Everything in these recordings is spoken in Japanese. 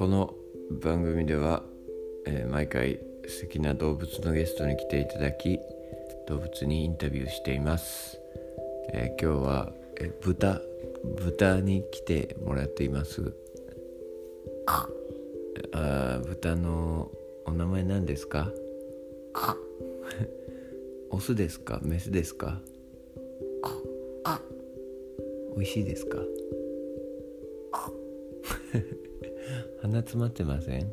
この番組では、えー毎回素敵な動物のゲストに来ていただき動物にインタビューしています、えー今日は、えー豚豚に来てもらっています。あ豚のお名前何ですか？オスですか？メスですか？美味しいですか？鼻詰まってません？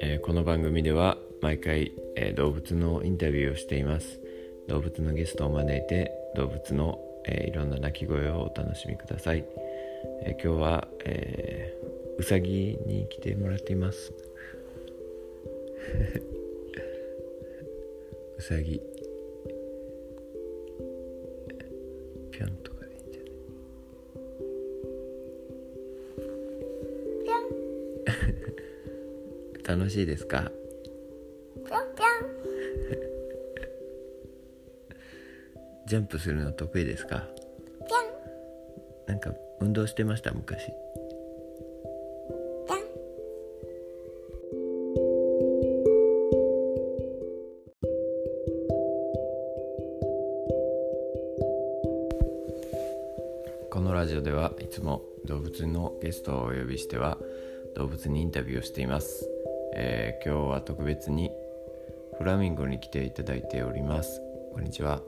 えーこの番組では毎回、えー動物のインタビューをしています。動物のゲストを招いて動物の、えーいろんな鳴き声をお楽しみください、えー今日は、えーうさぎに来てもらっています うさぎ。ぴょんとかでいいんじゃない？楽しいですか？ぴょんぴょ ジャンプするの得意ですか？んぴょん。なんか運動してました？昔このラジオではいつも動物のゲストをお呼びしては動物にインタビューをしています、えー今日は特別にフラミンゴに来ていただいております。こんにちは。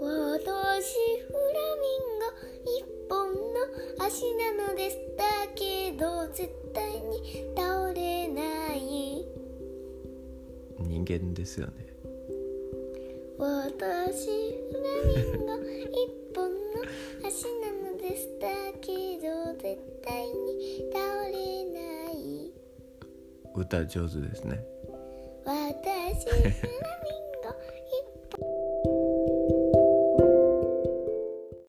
私フラミンゴ一本の足なのですだけど絶対に倒れない。人間ですよね私フラミンゴ一本の足なのですだけど絶対に倒れない歌上手ですね。私